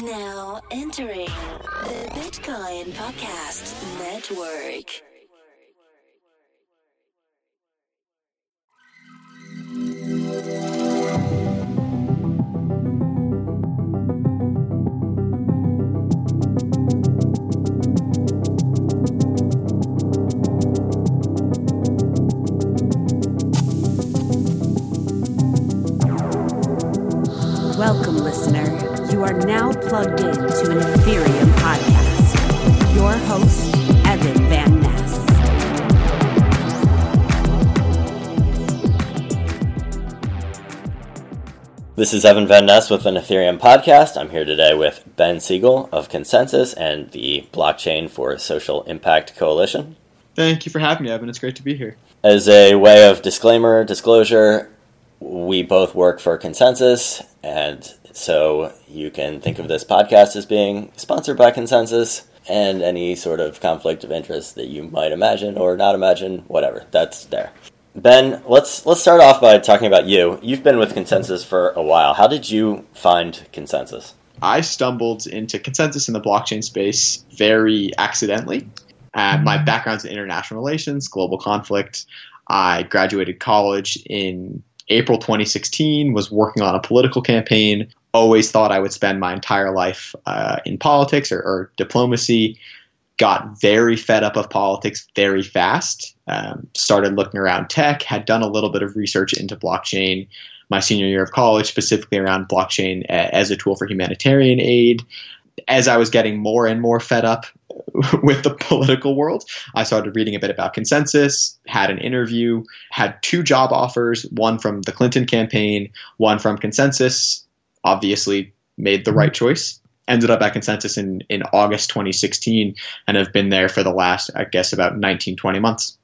Now entering the Bitcoin Podcast Network. Welcome, listener. You are now plugged in to an Ethereum podcast. Your host, Evan Van Ness. This is Evan Van Ness with an Ethereum podcast. I'm here today with Ben Siegel of ConsenSys and the Blockchain for Social Impact Coalition. Thank you for having me, Evan. It's great to be here. As a way of disclaimer, disclosure, we both work for ConsenSys, and so you can think of this podcast as being sponsored by ConsenSys and any sort of conflict of interest that you might imagine or not imagine, whatever, that's there. Ben, let's let's start off by talking about you. You've been with ConsenSys for a while. How did you find ConsenSys? I stumbled into ConsenSys in the blockchain space very accidentally. Uh, my background's in international relations, global conflict. I graduated college in April 2016, was working on a political campaign. Always thought I would spend my entire life uh, in politics or, or diplomacy. Got very fed up of politics very fast. Um, started looking around tech, had done a little bit of research into blockchain my senior year of college, specifically around blockchain as a tool for humanitarian aid. As I was getting more and more fed up with the political world, I started reading a bit about ConsenSys, had an interview, had two job offers, one from the Clinton campaign, one from ConsenSys. Obviously, made the right choice. Ended up at ConsenSys in, in August 2016 and have been there for the last, I guess, about 19, 20 months.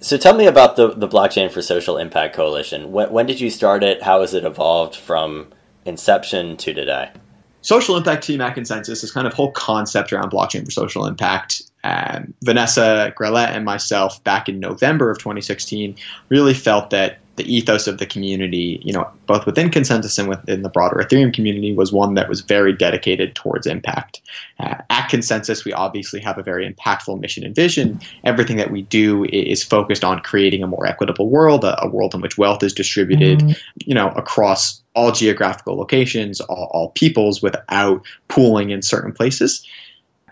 So tell me about the, the Blockchain for Social Impact Coalition. When, when did you start it? How has it evolved from inception to today? social impact team at ConsenSys is kind of whole concept around blockchain for social impact. Um, Vanessa Grellet and myself, back in November of 2016, really felt that the ethos of the community, you know, both within ConsenSys and within the broader Ethereum community, was one that was very dedicated towards impact. Uh, at ConsenSys, we obviously have a very impactful mission and vision. Everything that we do is focused on creating a more equitable world, a, a world in which wealth is distributed, mm-hmm. you know, across all geographical locations, all, all peoples, without pooling in certain places.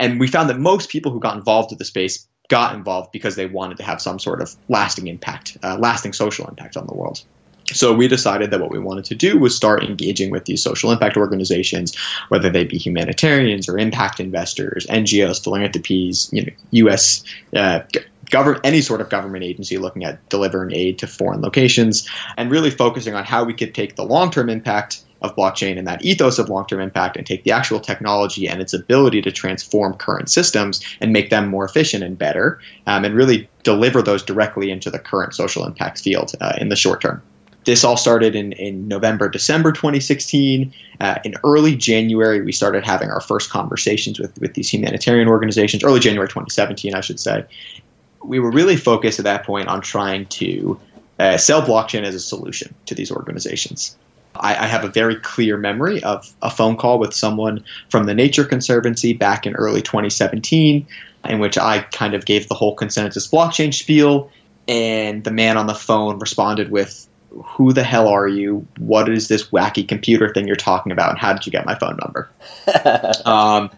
And we found that most people who got involved with the space got involved because they wanted to have some sort of lasting impact, uh, lasting social impact on the world. So we decided that what we wanted to do was start engaging with these social impact organizations, whether they be humanitarians or impact investors, NGOs, philanthropies, you know, U.S. Uh, government, any sort of government agency looking at delivering aid to foreign locations, and really focusing on how we could take the long-term impact of blockchain and that ethos of long-term impact and take the actual technology and its ability to transform current systems and make them more efficient and better um, and really deliver those directly into the current social impact field uh, in the short term this all started in, in November, December 2016. Uh, in early January, we started having our first conversations with, with these humanitarian organizations, early January 2017, I should say. We were really focused at that point on trying to uh, sell blockchain as a solution to these organizations. I, I, have a very clear memory of a phone call with someone from the Nature Conservancy back in early 2017, in which I kind of gave the whole ConsenSys blockchain spiel, and the man on the phone responded with, who the hell are you? What is this wacky computer thing you're talking about? And how did you get my phone number? um,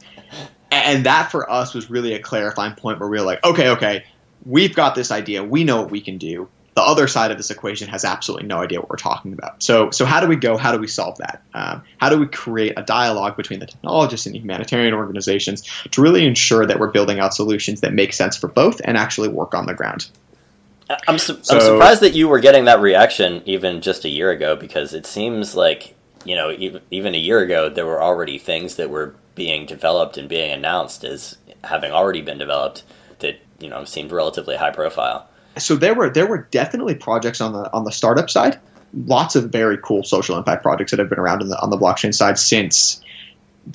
and that for us was really a clarifying point where we were like, okay, okay, we've got this idea. We know what we can do the other side of this equation has absolutely no idea what we're talking about. So, so how do we go? How do we solve that? Um, how do we create a dialogue between the technologists and the humanitarian organizations to really ensure that we're building out solutions that make sense for both and actually work on the ground? I'm, su- so, I'm surprised that you were getting that reaction even just a year ago because it seems like you know even, even a year ago there were already things that were being developed and being announced as having already been developed that you know seemed relatively high profile so there were there were definitely projects on the on the startup side. Lots of very cool social impact projects that have been around the, on the blockchain side since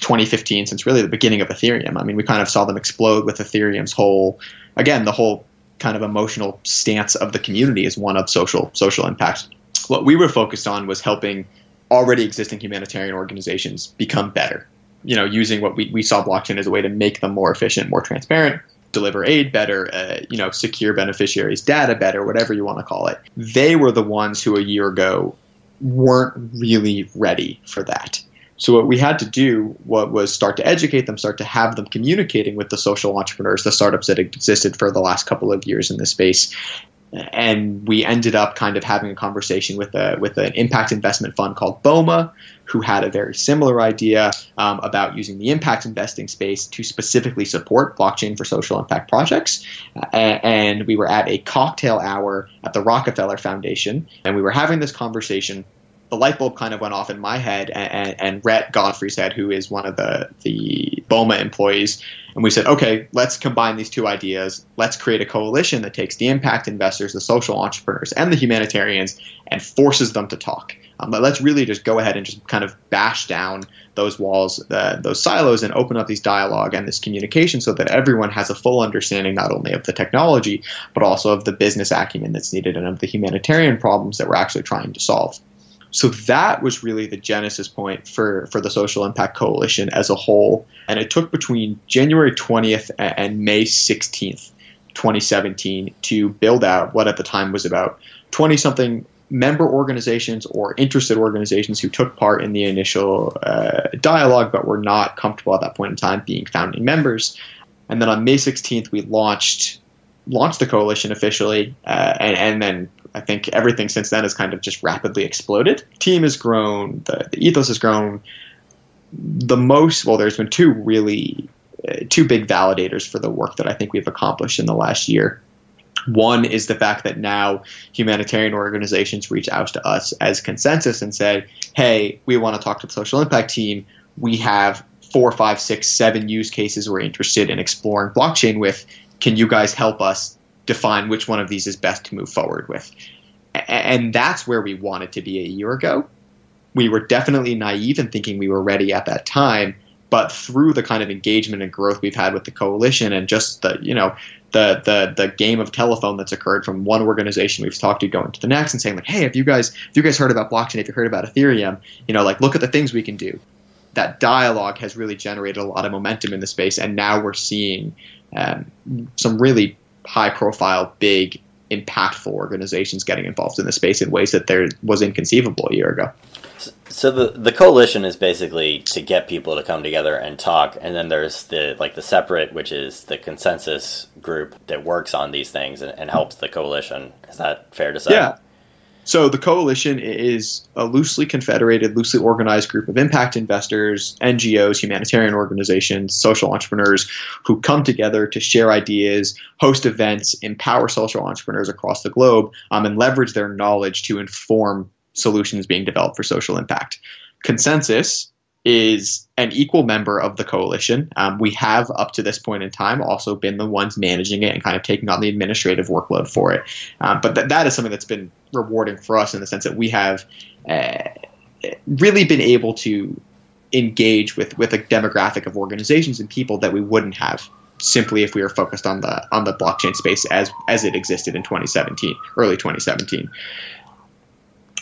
2015, since really the beginning of Ethereum. I mean, we kind of saw them explode with Ethereum's whole, again, the whole kind of emotional stance of the community is one of social social impact. What we were focused on was helping already existing humanitarian organizations become better, you know, using what we, we saw blockchain as a way to make them more efficient, more transparent, deliver aid better, uh, you know, secure beneficiaries' data better, whatever you want to call it. They were the ones who a year ago weren't really ready for that. So what we had to do what was start to educate them, start to have them communicating with the social entrepreneurs, the startups that existed for the last couple of years in this space. And we ended up kind of having a conversation with a with an impact investment fund called BOMA, who had a very similar idea um, about using the impact investing space to specifically support blockchain for social impact projects. Uh, and we were at a cocktail hour at the Rockefeller Foundation, and we were having this conversation the light bulb kind of went off in my head and, and, Rhett Godfrey's head, who is one of the, the BOMA employees. And we said, okay, let's combine these two ideas. Let's create a coalition that takes the impact investors, the social entrepreneurs, and the humanitarians and forces them to talk. Um, but let's really just go ahead and just kind of bash down those walls, uh, those silos, and open up these dialogue and this communication so that everyone has a full understanding not only of the technology, but also of the business acumen that's needed and of the humanitarian problems that we're actually trying to solve. So that was really the genesis point for, for the Social Impact Coalition as a whole. And it took between January 20th and May 16th, 2017, to build out what at the time was about 20 something member organizations or interested organizations who took part in the initial uh, dialogue but were not comfortable at that point in time being founding members. And then on May 16th, we launched launched the coalition officially, uh, and, and then I think everything since then has kind of just rapidly exploded. Team has grown, the, the ethos has grown. The most, well, there's been two really, uh, two big validators for the work that I think we've accomplished in the last year. One is the fact that now humanitarian organizations reach out to us as ConsenSys and say, hey, we want to talk to the social impact team. We have four, five, six, seven use cases we're interested in exploring blockchain with. Can you guys help us define which one of these is best to move forward with. And that's where we wanted to be a year ago. We were definitely naive in thinking we were ready at that time, but through the kind of engagement and growth we've had with the coalition and just the, you know, the the the game of telephone that's occurred from one organization we've talked to going to the next and saying like, hey, have you guys have you guys heard about blockchain? Have you heard about Ethereum? You know, like look at the things we can do. That dialogue has really generated a lot of momentum in the space, and now we're seeing um, some really high profile, big, impactful organizations getting involved in the space in ways that there was inconceivable a year ago. So the the coalition is basically to get people to come together and talk, and then there's the like the separate, which is the ConsenSys group that works on these things and, and helps the coalition. Is that fair to say? Yeah, so the coalition is a loosely confederated, loosely organized group of impact investors, NGOs, humanitarian organizations, social entrepreneurs who come together to share ideas, host events, empower social entrepreneurs across the globe, um, and leverage their knowledge to inform solutions being developed for social impact. ConsenSys is an equal member of the coalition. Um, we have, up to this point in time, also been the ones managing it and kind of taking on the administrative workload for it. Um, but th- that is something that's been rewarding for us in the sense that we have uh, really been able to engage with, with a demographic of organizations and people that we wouldn't have simply if we were focused on the on the blockchain space as as it existed in 2017, early 2017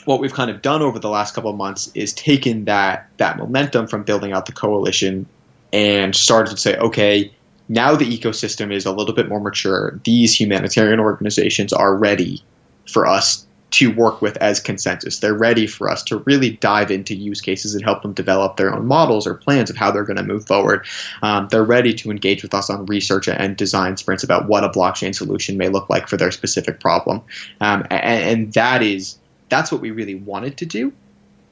what we've kind of done over the last couple of months is taken that that momentum from building out the coalition and started to say, okay, now the ecosystem is a little bit more mature. These humanitarian organizations are ready for us to work with as ConsenSys. They're ready for us to really dive into use cases and help them develop their own models or plans of how they're going to move forward. Um, they're ready to engage with us on research and design sprints about what a blockchain solution may look like for their specific problem. Um, and, and that is that's what we really wanted to do.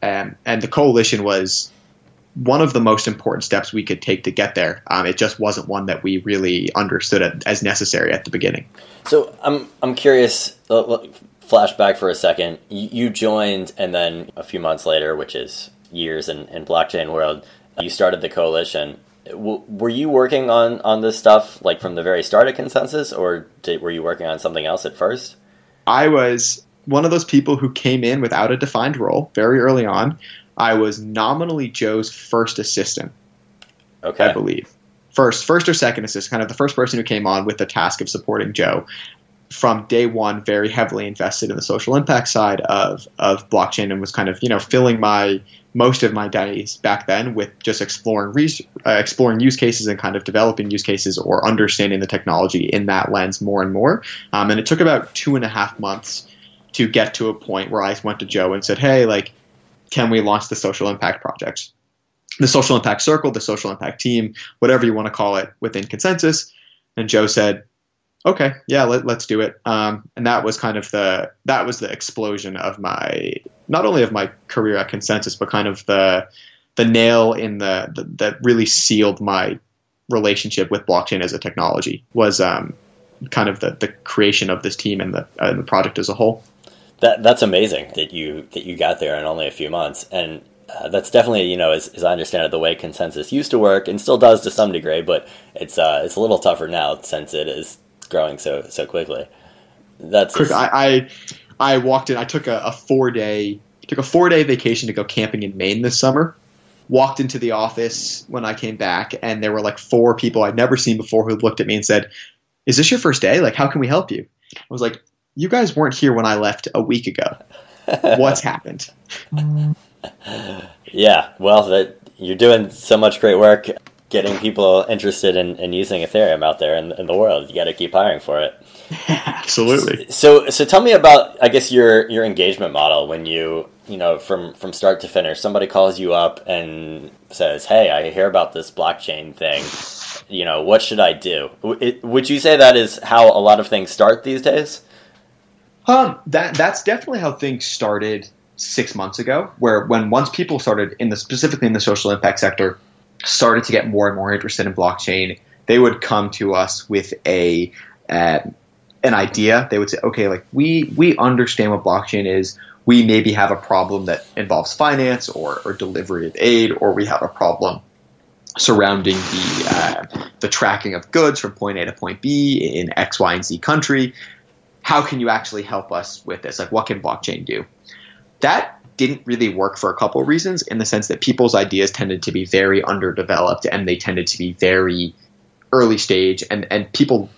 Um, and the coalition was one of the most important steps we could take to get there. Um, it just wasn't one that we really understood as necessary at the beginning. So I'm I'm curious. Uh, flashback for a second. You joined, and then a few months later, which is years in, in blockchain world, you started the coalition. were you working on on this stuff like from the very start of ConsenSys, or did, were you working on something else at first? I was one of those people who came in without a defined role very early on. I was nominally Joe's first assistant. Okay. I believe. First, first or second assistant, kind of the first person who came on with the task of supporting Joe. From day one, very heavily invested in the social impact side of, of blockchain and was kind of, you know, filling my most of my days back then with just exploring res- uh, exploring use cases and kind of developing use cases or understanding the technology in that lens more and more. Um, and it took about two and a half months to get to a point where I went to Joe and said, "Hey, like, can we launch the social impact project, the social impact circle, the social impact team, whatever you want to call it within ConsenSys?" And Joe said, okay, yeah, let, us do it. Um, and that was kind of the that was the explosion of my not only of my career at ConsenSys, but kind of the the nail in the, the that really sealed my relationship with blockchain as a technology was um, kind of the, the creation of this team and the, uh, the project as a whole. That that's amazing that you that you got there in only a few months, and uh, that's definitely you know as, as, I understand it the way ConsenSys used to work and still does to some degree, but it's uh, it's a little tougher now since it is growing so so quickly. That's Quick, I, I, I walked in. I took a, a four day took a four day vacation to go camping in Maine this summer. Walked into the office when I came back, and there were like four people I'd never seen before who looked at me and said, "Is this your first day? Like, how can we help you?" I was like, "You guys weren't here when I left a week ago. What's happened?" yeah, well, that you're doing so much great work getting people interested in, in using Ethereum out there in, in the world. You got to keep hiring for it. Absolutely. So, so tell me about, I guess your your engagement model when you you know from from start to finish. Somebody calls you up and says, "Hey, I hear about this blockchain thing. You know, what should I do?" would you say that is how a lot of things start these days? Um, that that's definitely how things started six months ago. Where when once people started in the specifically in the social impact sector started to get more and more interested in blockchain, they would come to us with a uh, an idea. They would say, okay, like we we understand what blockchain is. We maybe have a problem that involves finance or, or delivery of aid, or we have a problem surrounding the uh, the tracking of goods from point A to point B in X, Y, and Z country. How can you actually help us with this? Like, what can blockchain do? That didn't really work for a couple of reasons in the sense that people's ideas tended to be very underdeveloped and they tended to be very early stage and, and people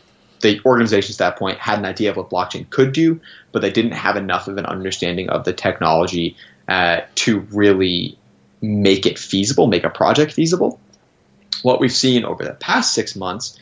the organizations at that point had an idea of what blockchain could do but they didn't have enough of an understanding of the technology uh, to really make it feasible make a project feasible what we've seen over the past six months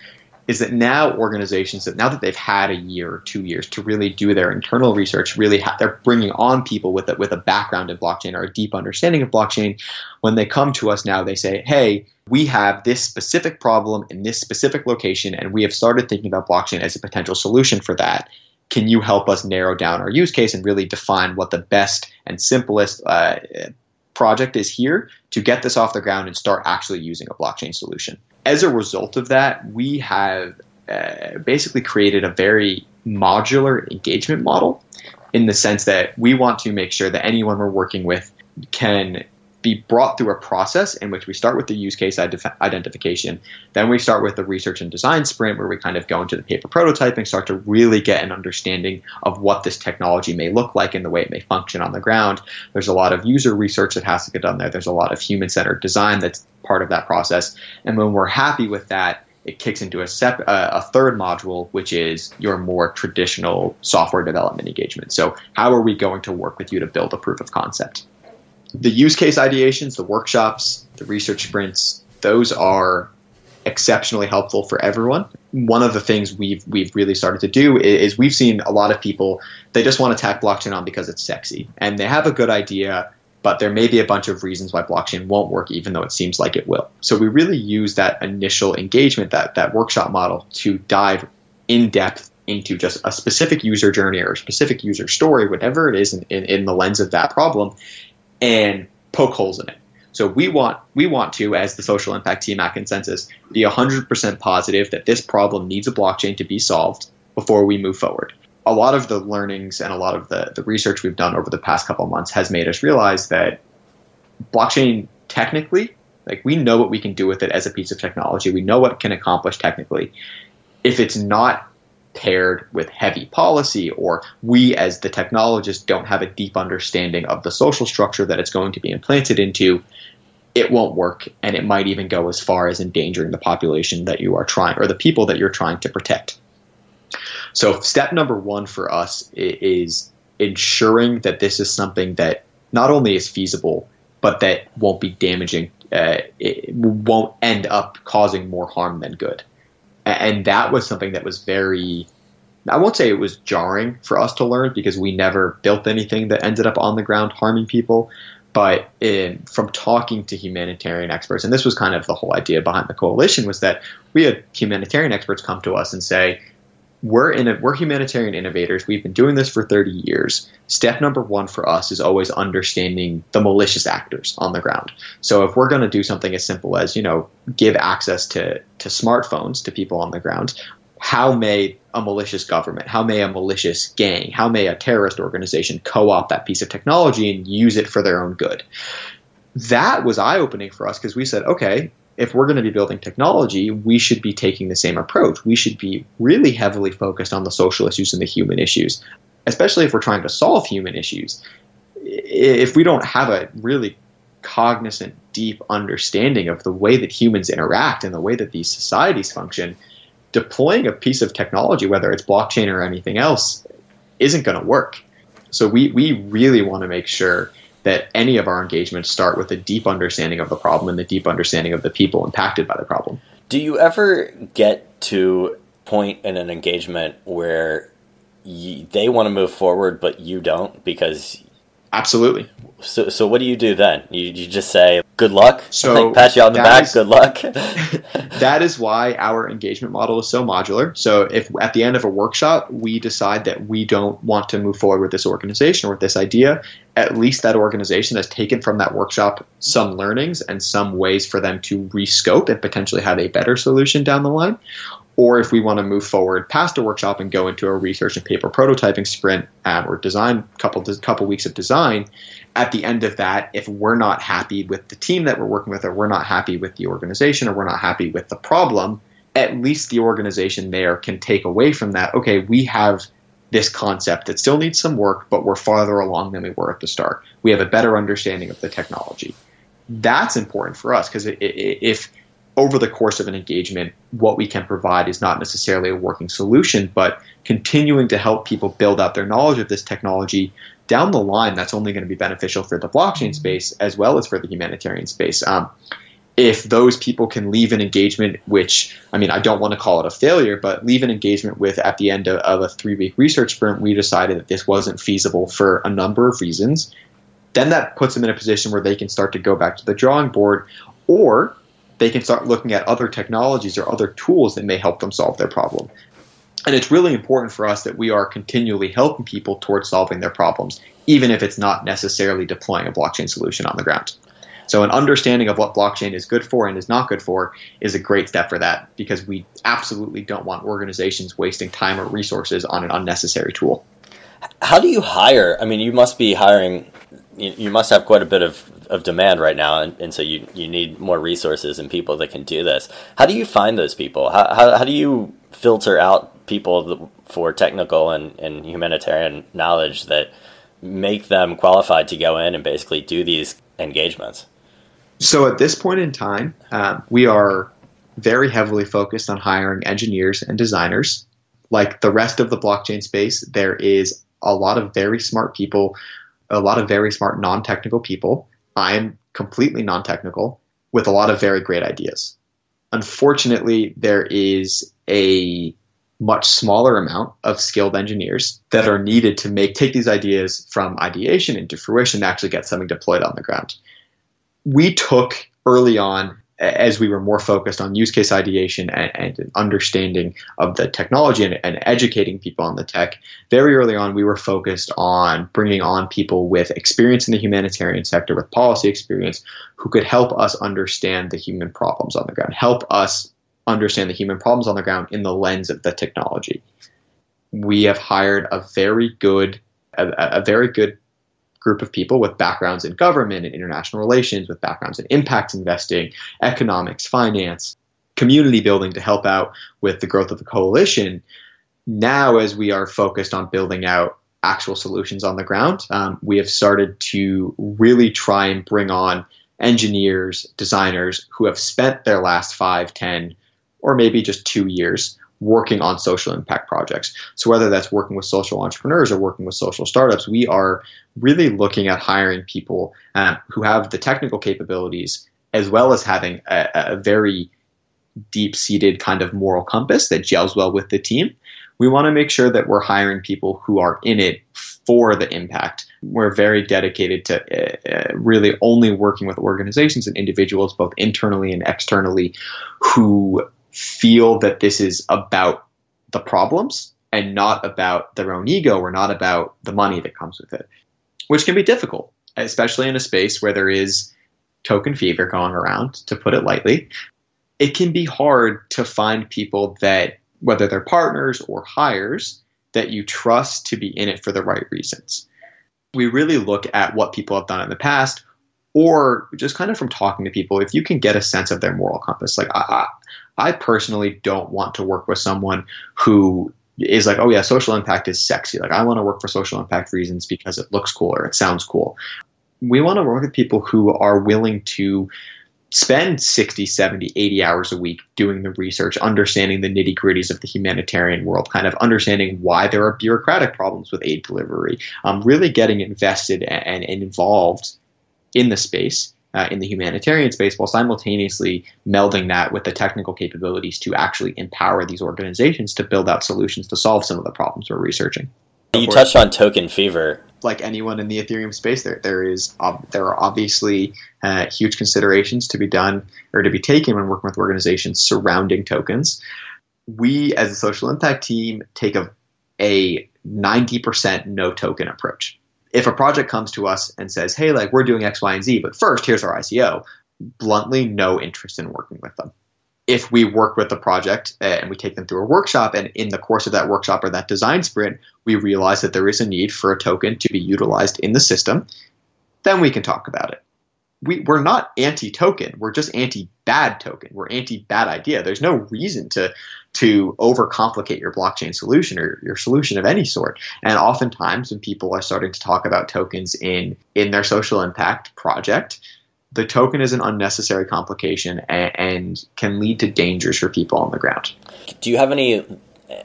is that now organizations that now that they've had a year or two years to really do their internal research, really ha- they're bringing on people with a, with a background in blockchain or a deep understanding of blockchain. When they come to us now, they say, "Hey, we have this specific problem in this specific location, and we have started thinking about blockchain as a potential solution for that." Can you help us narrow down our use case and really define what the best and simplest uh, project is here to get this off the ground and start actually using a blockchain solution? as a result of that, we have uh, basically created a very modular engagement model in the sense that we want to make sure that anyone we're working with can be brought through a process in which we start with the use case identification. Then we start with the research and design sprint where we kind of go into the paper prototyping, start to really get an understanding of what this technology may look like and the way it may function on the ground. There's a lot of user research that has to get done there. There's a lot of human centered design that's part of that process. And when we're happy with that, it kicks into a, sep- uh, a third module, which is your more traditional software development engagement. So, how are we going to work with you to build a proof of concept? The use case ideations, the workshops, the research sprints, those are exceptionally helpful for everyone. One of the things we've we've really started to do is, we've seen a lot of people they just want to tack blockchain on because it's sexy and they have a good idea, but there may be a bunch of reasons why blockchain won't work even though it seems like it will. So we really use that initial engagement, that that workshop model to dive in depth into just a specific user journey or a specific user story, whatever it is in, in, in the lens of that problem, and poke holes in it. So we want we want to, as the social impact team at ConsenSys, be 100% positive that this problem needs a blockchain to be solved before we move forward. A lot of the learnings and a lot of the, the research we've done over the past couple months has made us realize that blockchain technically, like we know what we can do with it as a piece of technology. We know what it can accomplish technically. If it's not paired with heavy policy, or we as the technologists don't have a deep understanding of the social structure that it's going to be implanted into, it won't work. And it might even go as far as endangering the population that you are trying, or the people that you're trying to protect. So, step number one for us is ensuring that this is something that not only is feasible but that won't be damaging. Uh, it won't end up causing more harm than good. And that was something that was very, I won't say it was jarring for us to learn because we never built anything that ended up on the ground harming people. But in, from talking to humanitarian experts, and this was kind of the whole idea behind the coalition, was that we had humanitarian experts come to us and say, we're in a, we're humanitarian innovators. We've been doing this for 30 years. Step number one for us is always understanding the malicious actors on the ground. So if we're going to do something as simple as you know give access to to smartphones to people on the ground, how may a malicious government, how may a malicious gang, how may a terrorist organization co-opt that piece of technology and use it for their own good? That was eye opening for us because we said, okay, if we're going to be building technology, we should be taking the same approach. We should be really heavily focused on the social issues and the human issues, especially if we're trying to solve human issues. If we don't have a really cognizant, deep understanding of the way that humans interact and the way that these societies function, deploying a piece of technology, whether it's blockchain or anything else, isn't going to work. So we, we really want to make sure that any of our engagements start with a deep understanding of the problem and the deep understanding of the people impacted by the problem. Do you ever get to point in an engagement where you, they want to move forward but you don't because absolutely so, so what do you do then? You, you just say good luck. So like, pat you on the back. Is, good luck. that is why our engagement model is so modular. So if at the end of a workshop we decide that we don't want to move forward with this organization or with this idea, at least that organization has taken from that workshop some learnings and some ways for them to rescope and potentially have a better solution down the line or if we want to move forward past a workshop and go into a research and paper prototyping sprint um, or design couple couple weeks of design, at the end of that, if we're not happy with the team that we're working with, or we're not happy with the organization, or we're not happy with the problem, at least the organization there can take away from that. Okay, we have this concept that still needs some work, but we're farther along than we were at the start. We have a better understanding of the technology. That's important for us because if over the course of an engagement, what we can provide is not necessarily a working solution, but continuing to help people build out their knowledge of this technology down the line, that's only going to be beneficial for the blockchain space as well as for the humanitarian space. Um, if those people can leave an engagement, which I mean, I don't want to call it a failure, but leave an engagement with at the end of, of a three week research sprint, we decided that this wasn't feasible for a number of reasons, then that puts them in a position where they can start to go back to the drawing board or they can start looking at other technologies or other tools that may help them solve their problem. And it's really important for us that we are continually helping people towards solving their problems, even if it's not necessarily deploying a blockchain solution on the ground. So, an understanding of what blockchain is good for and is not good for is a great step for that because we absolutely don't want organizations wasting time or resources on an unnecessary tool. How do you hire? I mean, you must be hiring, you, must have quite a bit of of demand right now, and, and so you, you need more resources and people that can do this. How do you find those people? How, how, how do you filter out people for technical and, and humanitarian knowledge that make them qualified to go in and basically do these engagements? So at this point in time, um, we are very heavily focused on hiring engineers and designers. Like the rest of the blockchain space, there is a lot of very smart people, a lot of very smart non technical people I'm completely non technical with a lot of very great ideas. Unfortunately, there is a much smaller amount of skilled engineers that are needed to make take these ideas from ideation into fruition to actually get something deployed on the ground. We took early on as we were more focused on use case ideation and, and understanding of the technology and, and, educating people on the tech, very early on we were focused on bringing on people with experience in the humanitarian sector, with policy experience, who could help us understand the human problems on the ground, help us understand the human problems on the ground in the lens of the technology. We have hired a very good, a, a very good group of people with backgrounds in government and international relations, with backgrounds in impact investing, economics, finance, community building to help out with the growth of the coalition. Now, as we are focused on building out actual solutions on the ground, um, we have started to really try and bring on engineers, designers who have spent their last five, ten, or maybe just two years working on social impact projects. So whether that's working with social entrepreneurs or working with social startups, we are really looking at hiring people uh, who have the technical capabilities as well as having a, a very deep seated kind of moral compass that gels well with the team. We want to make sure that we're hiring people who are in it for the impact. We're very dedicated to uh, uh, really only working with organizations and individuals, both internally and externally, who feel that this is about the problems and not about their own ego or not about the money that comes with it, which can be difficult, especially in a space where there is token fever going around, to put it lightly. It can be hard to find people that, whether they're partners or hires, that you trust to be in it for the right reasons. We really look at what people have done in the past, or just kind of from talking to people, if you can get a sense of their moral compass. Like, I, I personally don't want to work with someone who is like, oh yeah, social impact is sexy. Like, I want to work for social impact reasons because it looks cool or it sounds cool. We want to work with people who are willing to spend 60, 70, 80 hours a week doing the research, understanding the nitty gritties of the humanitarian world, kind of understanding why there are bureaucratic problems with aid delivery, um, really getting invested and, and involved in the space. Uh, in the humanitarian space, while simultaneously melding that with the technical capabilities to actually empower these organizations to build out solutions to solve some of the problems we're researching. You touched on token fever like anyone in the Ethereum space, there there is there are obviously uh, huge considerations to be done or to be taken when working with organizations surrounding tokens. We, as a social impact team, take a a ninety percent no token approach. If a project comes to us and says, "Hey, like we're doing X, Y, and Z, but first here's our ICO," bluntly, no interest in working with them if we work with the project uh, and we take them through a workshop, and in the course of that workshop or that design sprint, we realize that there is a need for a token to be utilized in the system, then we can talk about it. We, we're not anti-token. We're just anti-bad token. We're anti-bad idea. There's no reason to to overcomplicate your blockchain solution or your solution of any sort. And oftentimes, when people are starting to talk about tokens in in their social impact project, the token is an unnecessary complication and, and, can lead to dangers for people on the ground. Do you have any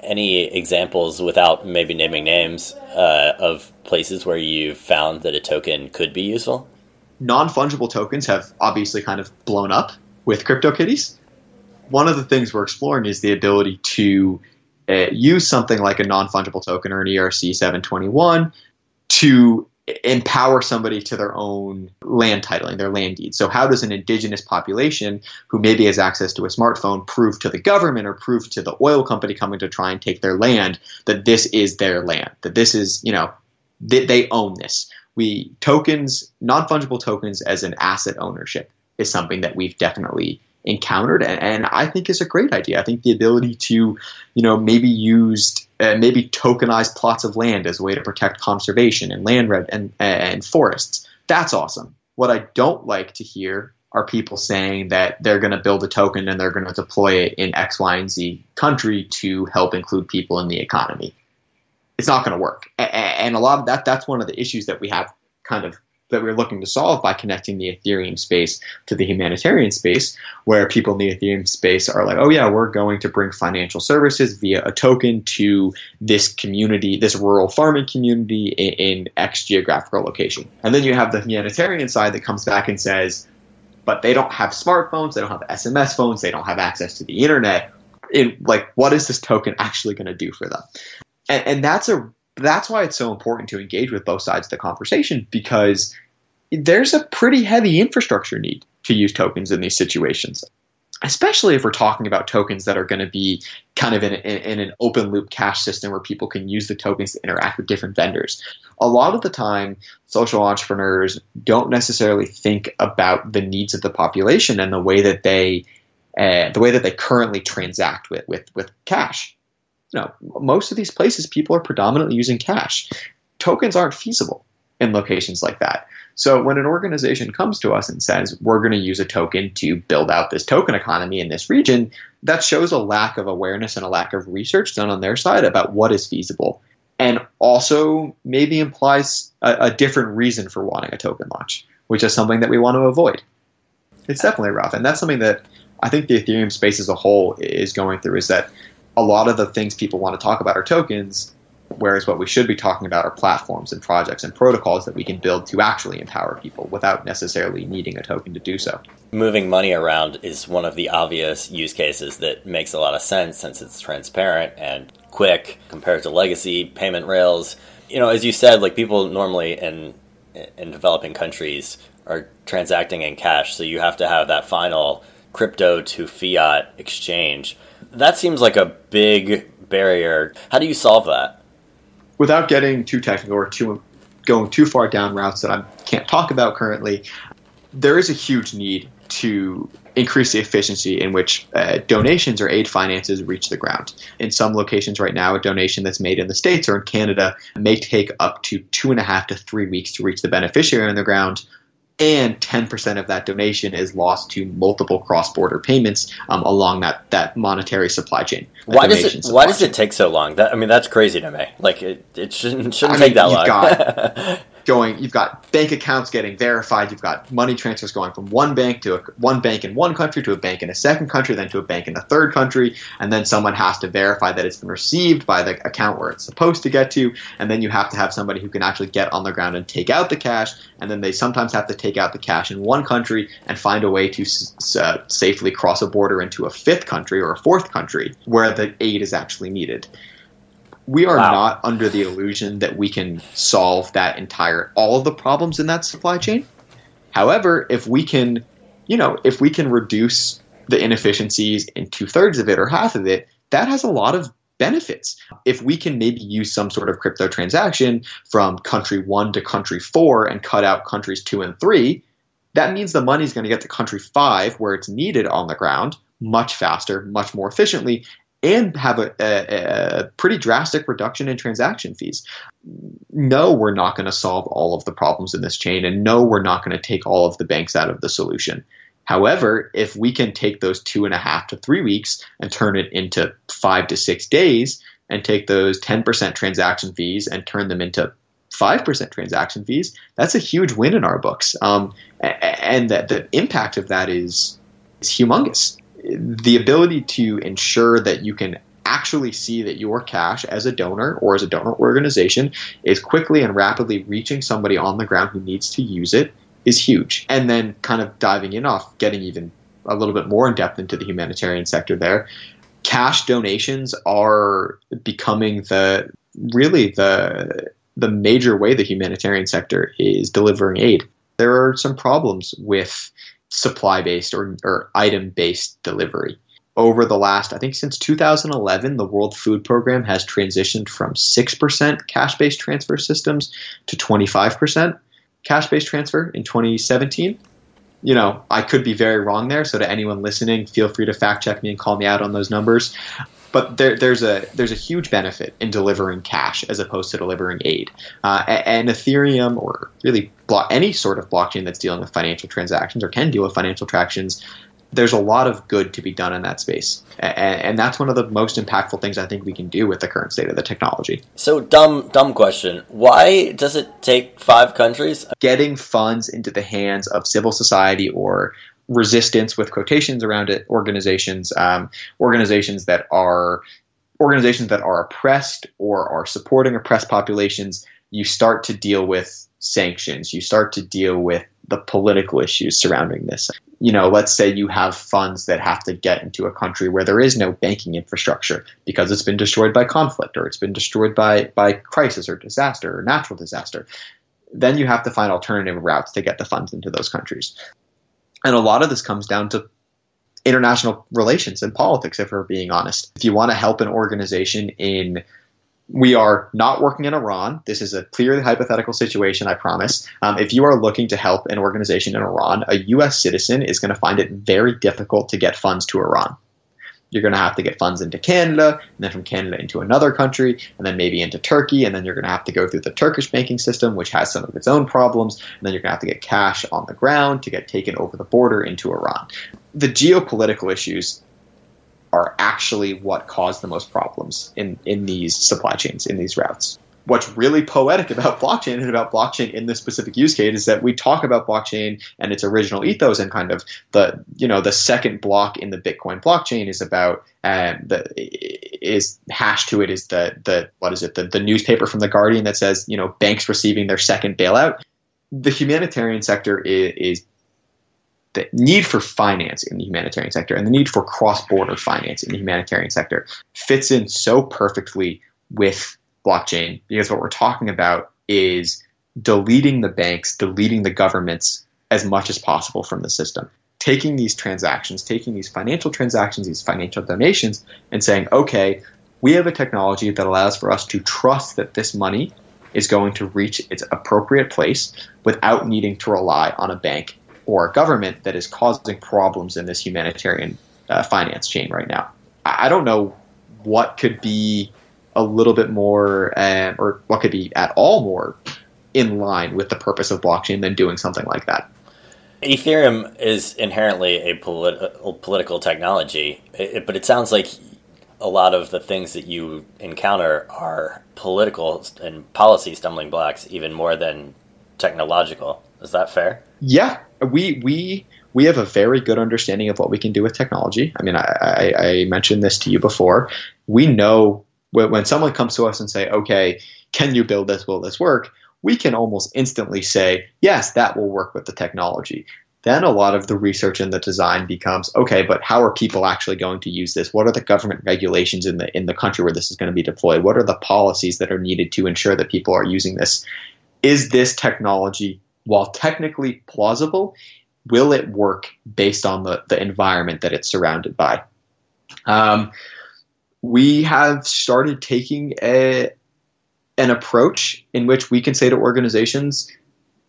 any examples, without maybe naming names, uh, of places where you've found that a token could be useful? Non fungible tokens have obviously kind of blown up with CryptoKitties. One of the things we're exploring is the ability to uh, use something like a non fungible token or an ERC 721 to empower somebody to their own land titling, their land deeds. So, how does an indigenous population who maybe has access to a smartphone prove to the government or prove to the oil company coming to try and take their land that this is their land, that this is, you know, that they own this? We tokens, non fungible tokens as an asset ownership is something that we've definitely encountered and, and, I think is a great idea. I think the ability to, you know, maybe use uh, maybe tokenize plots of land as a way to protect conservation and land red and, and forests. That's awesome. What I don't like to hear are people saying that they're going to build a token and they're going to deploy it in X, Y, and Z country to help include people in the economy. It's not going to work. And a lot of that, that's one of the issues that we have kind of that we're looking to solve by connecting the Ethereum space to the humanitarian space, where people in the Ethereum space are like, oh, yeah, we're going to bring financial services via a token to this community, this rural farming community in, in X geographical location. And then you have the humanitarian side that comes back and says, but they don't have smartphones, they don't have SMS phones, they don't have access to the internet. In, like, what is this token actually going to do for them? And, and that's a that's why it's so important to engage with both sides of the conversation because there's a pretty heavy infrastructure need to use tokens in these situations especially if we're talking about tokens that are going to be kind of in, in, in, an open loop cash system where people can use the tokens to interact with different vendors. A lot of the time, social entrepreneurs don't necessarily think about the needs of the population and the way that they uh, the way that they currently transact with with, with cash you know, most of these places people are predominantly using cash. Tokens aren't feasible in locations like that. So when an organization comes to us and says, we're going to use a token to build out this token economy in this region, that shows a lack of awareness and a lack of research done on their side about what is feasible. And also maybe implies a, a different reason for wanting a token launch, which is something that we want to avoid. It's definitely rough. And that's something that I think the Ethereum space as a whole is going through is that a lot of the things people want to talk about are tokens, whereas what we should be talking about are platforms and projects and protocols that we can build to actually empower people without necessarily needing a token to do so. Moving money around is one of the obvious use cases that makes a lot of sense since it's transparent and quick compared to legacy payment rails. You know, as you said, like people normally in in developing countries are transacting in cash, so you have to have that final crypto to fiat exchange. That seems like a big barrier. How do you solve that? Without getting too technical or too going too far down routes that I can't talk about currently, there is a huge need to increase the efficiency in which uh, donations or aid finances reach the ground. In some locations right now, a donation that's made in the States or in Canada may take up to two and a half to three weeks to reach the beneficiary on the ground, and 10% of that donation is lost to multiple cross-border payments um, along that, that monetary supply chain. Why does it Why does it take so long? That, I mean, that's crazy to me. Like it, it shouldn't shouldn't I take mean, that long. going you've got bank accounts getting verified you've got money transfers going from one bank to a, one bank in one country to a bank in a second country then to a bank in a third country and then someone has to verify that it's been received by the account where it's supposed to get to and then you have to have somebody who can actually get on the ground and take out the cash and then they sometimes have to take out the cash in one country and find a way to uh, safely cross a border into a fifth country or a fourth country where the aid is actually needed we are wow. not under the illusion that we can solve that entire all of the problems in that supply chain. However, if we can, you know, if we can reduce the inefficiencies in two thirds of it or half of it, that has a lot of benefits. If we can maybe use some sort of crypto transaction from country one to country four and cut out countries two and three, that means the money is going to get to country five where it's needed on the ground much faster, much more efficiently, and have a, a, a, pretty drastic reduction in transaction fees. No, we're not going to solve all of the problems in this chain, and no, we're not going to take all of the banks out of the solution. However, if we can take those two and a half to three weeks and turn it into five to six days, and take those 10% transaction fees and turn them into 5% transaction fees, that's a huge win in our books. Um, and the impact of that is, is humongous the ability to ensure that you can actually see that your cash as a donor or as a donor organization is quickly and rapidly reaching somebody on the ground who needs to use it is huge. And then kind of diving in off, getting even a little bit more in depth into the humanitarian sector there. Cash donations are becoming the really the the major way the humanitarian sector is delivering aid. There are some problems with supply based or, or item based delivery. Over the last, I think since 2011, the World Food Program has transitioned from 6% cash based transfer systems to 25% cash based transfer in 2017. You know, I could be very wrong there. So, to anyone listening, feel free to fact check me and call me out on those numbers but there, there's a there's a huge benefit in delivering cash as opposed to delivering aid. Uh, and Ethereum, or really block, any sort of blockchain that's dealing with financial transactions or can deal with financial transactions, there's a lot of good to be done in that space, and, and, that's one of the most impactful things I think we can do with the current state of the technology. So, dumb, dumb question: Why does it take five countries? Getting funds into the hands of civil society or resistance with quotations around it organizations um, organizations that are organizations that are oppressed or are supporting oppressed populations you start to deal with sanctions. You start to deal with the political issues surrounding this. You know let's say you have funds that have to get into a country where there is no banking infrastructure because it's been destroyed by conflict or it's been destroyed by by crisis or disaster or natural disaster then you have to find alternative routes to get the funds into those countries and a lot of this comes down to international relations and politics, if we're being honest. If you want to help an organization in we are not working in Iran. This is a clearly hypothetical situation, I promise. Um, if you are looking to help an organization in Iran, a U.S. citizen is going to find it very difficult to get funds to Iran you're going to have to get funds into Canada, and then from Canada into another country, and then maybe into Turkey, and then you're going to have to go through the Turkish banking system, which has some of its own problems, and then you're going to have to get cash on the ground to get taken over the border into Iran. The geopolitical issues are actually what cause the most problems in, in these supply chains, in these routes what's really poetic about blockchain and about blockchain in this specific use case is that we talk about blockchain and its original ethos and kind of the you know the second block in the Bitcoin blockchain is about um, the is hashed to it is the the what is it the, the newspaper from the Guardian that says you know banks receiving their second bailout. The humanitarian sector is, is the need for finance in the humanitarian sector and the need for cross-border finance in the humanitarian sector fits in so perfectly with blockchain because what we're talking about is deleting the banks, deleting the governments as much as possible from the system. Taking these transactions, taking these financial transactions, these financial donations, and saying, okay, we have a technology that allows for us to trust that this money is going to reach its appropriate place without needing to rely on a bank or a government that is causing problems in this humanitarian uh, finance chain right now. I don't know what could be a little bit more, uh, or what could be at all more in line with the purpose of blockchain than doing something like that. Ethereum is inherently a politi- political technology, it, but it sounds like a lot of the things that you encounter are political and policy stumbling blocks, even more than technological. Is that fair? Yeah, we we we have a very good understanding of what we can do with technology. I mean, I, I, I mentioned this to you before. We know when, someone comes to us and say, "Okay, can you build this? Will this work?" We can almost instantly say, "Yes, that will work with the technology." Then a lot of the research and the design becomes okay, but how are people actually going to use this? What are the government regulations in the in the country where this is going to be deployed? What are the policies that are needed to ensure that people are using this? Is this technology while technically plausible, will it work based on the, the environment that it's surrounded by? Um, we have started taking a, an approach in which we can say to organizations,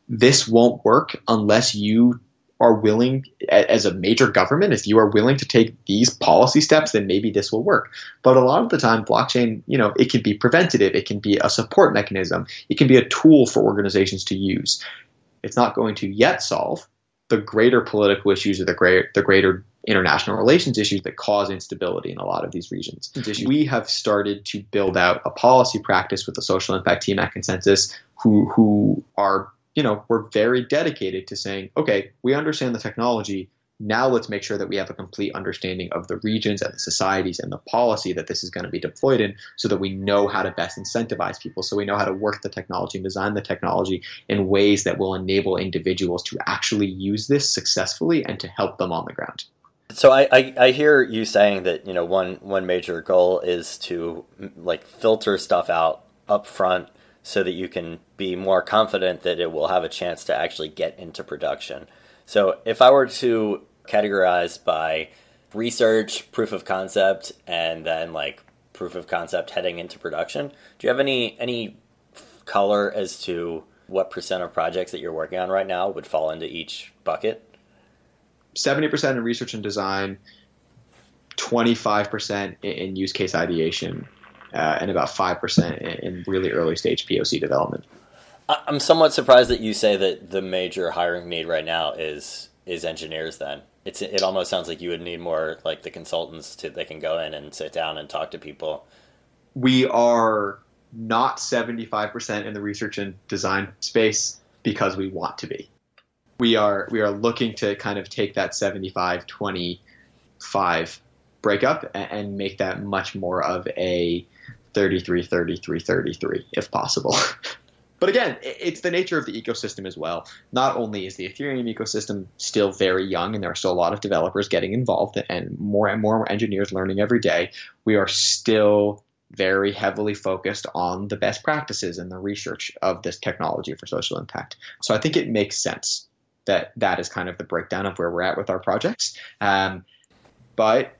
this won't work unless you are willing, as a major government, if you are willing to take these policy steps, then maybe this will work. But a lot of the time, blockchain, you know, it can be preventative, it can be a support mechanism, it can be a tool for organizations to use it's not going to yet solve the greater political issues or the greater the greater international relations issues that cause instability in a lot of these regions. We have started to build out a policy practice with the social impact team at ConsenSys who who are, you know, we're very dedicated to saying, okay, we understand the technology, now let's make sure that we have a complete understanding of the regions and the societies and the policy that this is going to be deployed in so that we know how to best incentivize people. So we know how to work the technology and design the technology in ways that will enable individuals to actually use this successfully and to help them on the ground. So I, I, I hear you saying that you know one one major goal is to like filter stuff out up front so that you can be more confident that it will have a chance to actually get into production. So if I were to categorize by research, proof of concept, and then like proof of concept heading into production, do you have any any color as to what percent of projects that you're working on right now would fall into each bucket? 70% in research and design, 25% in use case ideation, uh, and about 5% in really early stage POC development. I'm somewhat surprised that you say that the major hiring need right now is is engineers. Then it's it almost sounds like you would need more like the consultants to they can go in and sit down and talk to people. We are not 75% in the research and design space because we want to be. We are we are looking to kind of take that 75 25 breakup and make that much more of a 33 33 33 if possible. But again, it's the nature of the ecosystem as well. Not only is the Ethereum ecosystem still very young and there are still a lot of developers getting involved and more and more engineers learning every day, we are still very heavily focused on the best practices and the research of this technology for social impact. So I think it makes sense that that is kind of the breakdown of where we're at with our projects. Um, but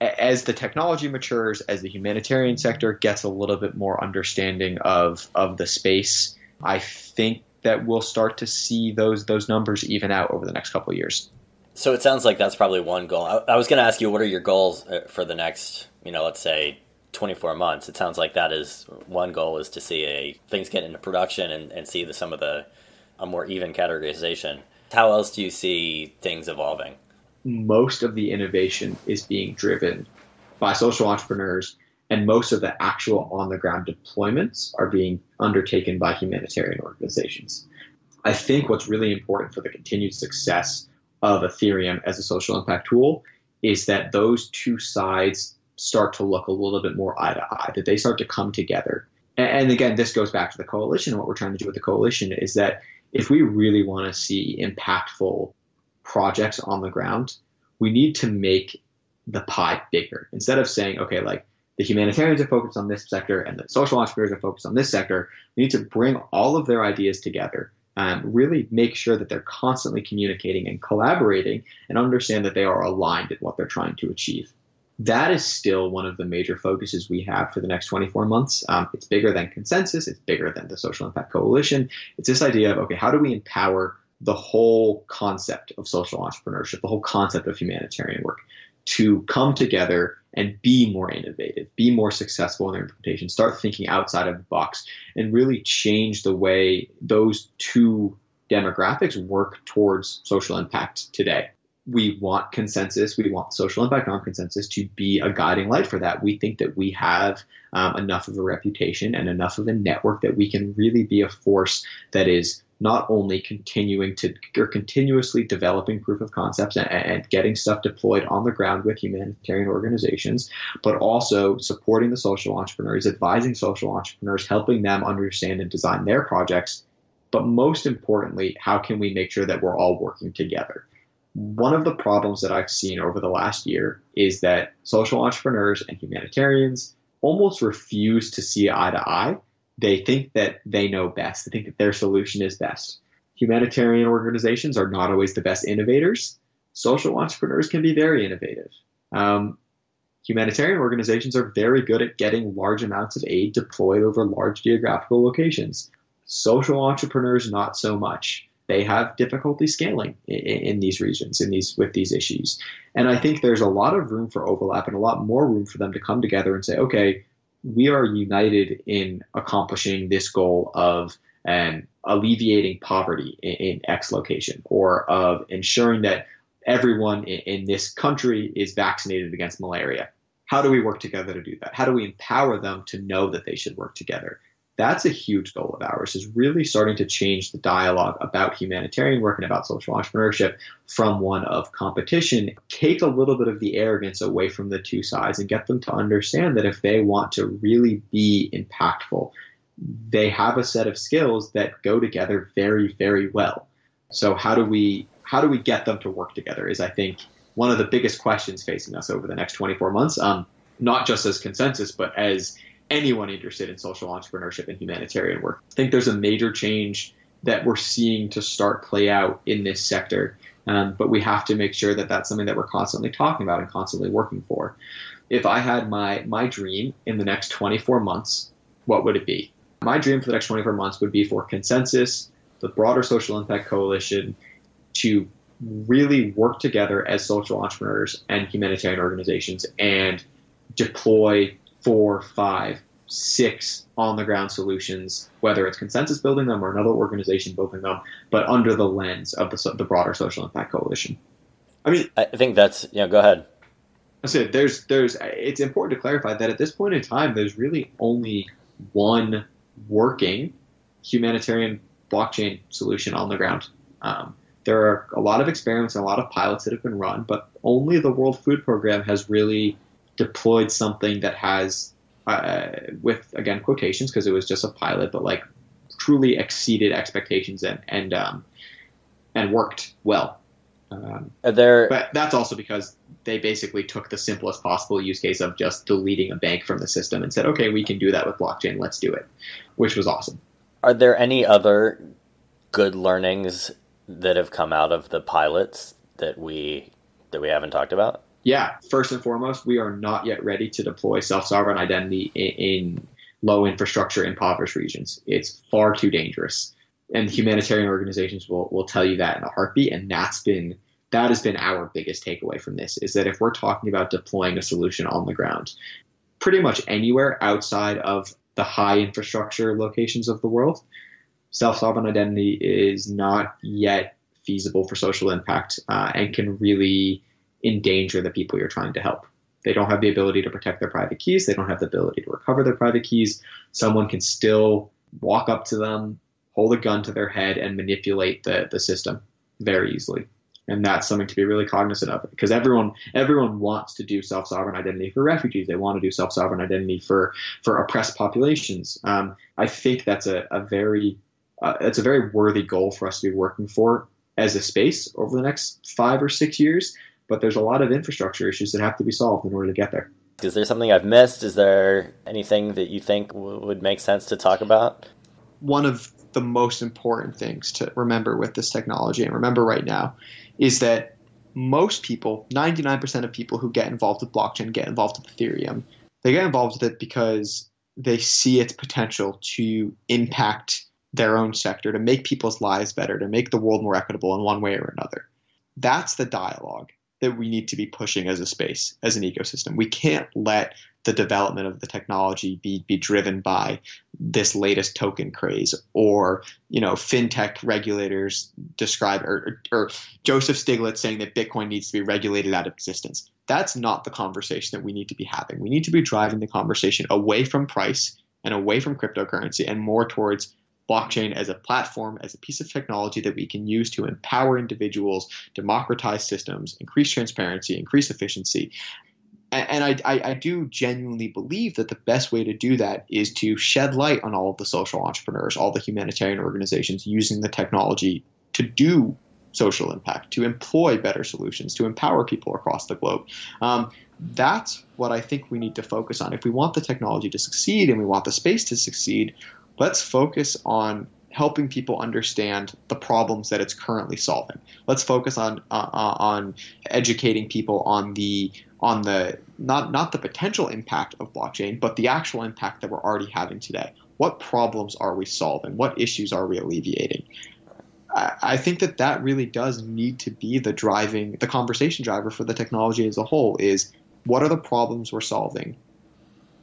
as the technology matures, as the humanitarian sector gets a little bit more understanding of of the space I think that we'll start to see those those numbers even out over the next couple of years. So it sounds like that's probably one goal. I, I was going to ask you, what are your goals uh, for the next, you know, let's say 24 months? It sounds like that is one goal is to see a things get into production and, and see the, some of the a more even categorization. How else do you see things evolving? Most of the innovation is being driven by social entrepreneurs and most of the actual on the ground deployments are being undertaken by humanitarian organizations. I think what's really important for the continued success of Ethereum as a social impact tool is that those two sides start to look a little bit more eye to eye, that they start to come together. And, again, this goes back to the coalition. What we're trying to do with the coalition is that if we really want to see impactful projects on the ground, we need to make the pie bigger. Instead of saying, okay, like the humanitarians are focused on this sector and the social entrepreneurs are focused on this sector, we need to bring all of their ideas together. Um, really make sure that they're constantly communicating and collaborating and understand that they are aligned in what they're trying to achieve. That is still one of the major focuses we have for the next 24 months. Um, it's bigger than ConsenSys, it's bigger than the Social Impact Coalition. It's this idea of okay, how do we empower the whole concept of social entrepreneurship, the whole concept of humanitarian work to come together and be more innovative, be more successful in their implementation, start thinking outside of the box, and really change the way those two demographics work towards social impact today. We want ConsenSys, we want social impact non ConsenSys to be a guiding light for that. We think that we have um, enough of a reputation and enough of a network that we can really be a force that is not only continuing to or continuously developing proof of concepts and, and, getting stuff deployed on the ground with humanitarian organizations, but also supporting the social entrepreneurs, advising social entrepreneurs, helping them understand and design their projects. But most importantly, how can we make sure that we're all working together? One of the problems that I've seen over the last year is that social entrepreneurs and humanitarians almost refuse to see eye to eye they think that they know best. They think that their solution is best. Humanitarian organizations are not always the best innovators. Social entrepreneurs can be very innovative. Um, humanitarian organizations are very good at getting large amounts of aid deployed over large geographical locations. Social entrepreneurs, not so much. They have difficulty scaling in, in, these regions, in these with these issues, and I think there's a lot of room for overlap and a lot more room for them to come together and say, okay, we are united in accomplishing this goal of um, alleviating poverty in, in, X location or of ensuring that everyone in, in this country is vaccinated against malaria. How do we work together to do that? How do we empower them to know that they should work together? That's a huge goal of ours is really starting to change the dialogue about humanitarian work and about social entrepreneurship from one of competition. Take a little bit of the arrogance away from the two sides and get them to understand that if they want to really be impactful they have a set of skills that go together very very well. So how do we how do we get them to work together is i think one of the biggest questions facing us over the next 24 months. Um, not just as ConsenSys but as anyone interested in social entrepreneurship and humanitarian work. I think there's a major change that we're seeing to start play out in this sector, um, but we have to make sure that that's something that we're constantly talking about and constantly working for. If I had my my dream in the next 24 months, what would it be? My dream for the next 24 months would be for ConsenSys, the broader social impact coalition, to really work together as social entrepreneurs and humanitarian organizations and deploy four, five, six on the ground solutions, whether it's ConsenSys building them or another organization building them, but under the lens of the, the broader social impact coalition. I mean, I think that's yeah. Go ahead. I said there's there's it's important to clarify that at this point in time, there's really only one working humanitarian blockchain solution on the ground. Um, there are a lot of experiments and a lot of pilots that have been run, but only the World Food Program has really deployed something that has, uh, with again quotations because it was just a pilot, but like truly exceeded expectations and and um, and worked well. Um, there, but that's also because they basically took the simplest possible use case of just deleting a bank from the system and said, okay, we can do that with blockchain. Let's do it, which was awesome. Are there any other good learnings that have come out of the pilots that we that we haven't talked about? Yeah, first and foremost, we are not yet ready to deploy self sovereign identity in, in, low infrastructure, impoverished regions. It's far too dangerous. And humanitarian organizations will, will tell you that in a heartbeat. And that's been that has been our biggest takeaway from this is that if we're talking about deploying a solution on the ground, pretty much anywhere outside of the high infrastructure locations of the world, self sovereign identity is not yet feasible for social impact uh, and can really endanger the people you're trying to help. They don't have the ability to protect their private keys. They don't have the ability to recover their private keys. Someone can still walk up to them, hold a gun to their head, and manipulate the, the system very easily. and that's something to be really cognizant of because everyone everyone wants to do self sovereign identity for refugees. They want to do self sovereign identity for for oppressed populations. Um, I think that's a, a very uh, a very worthy goal for us to be working for as a space over the next five or six years. But there's a lot of infrastructure issues that have to be solved in order to get there. Is there something I've missed? Is there anything that you think w- would make sense to talk about? One of the most important things to remember with this technology and remember right now is that most people, 99% of people who get involved with blockchain get involved with Ethereum. They get involved with it because they see its potential to impact their own sector, to make people's lives better, to make the world more equitable in one way or another. That's the dialogue that we need to be pushing as a space, as an ecosystem. We can't let the development of the technology be, be driven by this latest token craze or you know fintech regulators describe or, or Joseph Stiglitz saying that Bitcoin needs to be regulated out of existence. That's not the conversation that we need to be having. We need to be driving the conversation away from price and away from cryptocurrency and more towards blockchain as a platform, as a piece of technology that we can use to empower individuals, democratize systems, increase transparency, increase efficiency. And, I, I, I, do genuinely believe that the best way to do that is to shed light on all of the social entrepreneurs, all the humanitarian organizations using the technology to do social impact, to employ better solutions, to empower people across the globe. Um, that's what I think we need to focus on. If we want the technology to succeed and we want the space to succeed, let's focus on helping people understand the problems that it's currently solving. Let's focus on uh, uh, on educating people on the on the not not the potential impact of blockchain, but the actual impact that we're already having today. What problems are we solving? What issues are we alleviating? I, I think that that really does need to be the driving the conversation driver for the technology as a whole. Is what are the problems we're solving?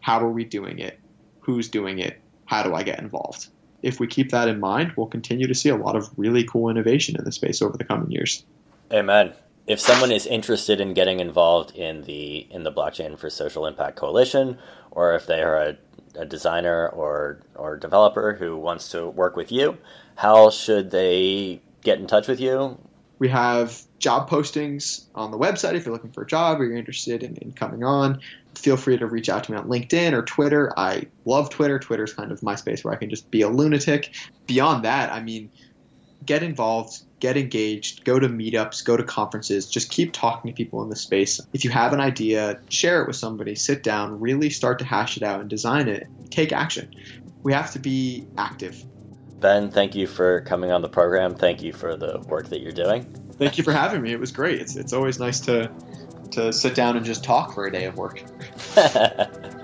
How are we doing it? Who's doing it? How do I get involved? If we keep that in mind, we'll continue to see a lot of really cool innovation in the space over the coming years. Amen. If someone is interested in getting involved in the in the blockchain for social impact coalition, or if they are a, a designer or or developer who wants to work with you, how should they get in touch with you? We have job postings on the website if you're looking for a job or you're interested in, in coming on feel free to reach out to me on LinkedIn or Twitter. I love Twitter. Twitter's kind of my space where I can just be a lunatic. Beyond that, I mean, get involved, get engaged, go to meetups, go to conferences, just keep talking to people in the space. If you have an idea, share it with somebody, sit down, really start to hash it out and design it. Take action. We have to be active. Ben, thank you for coming on the program. Thank you for the work that you're doing. Thank you for having me. It was great. It's, it's always nice to to sit down and just talk for a day of work.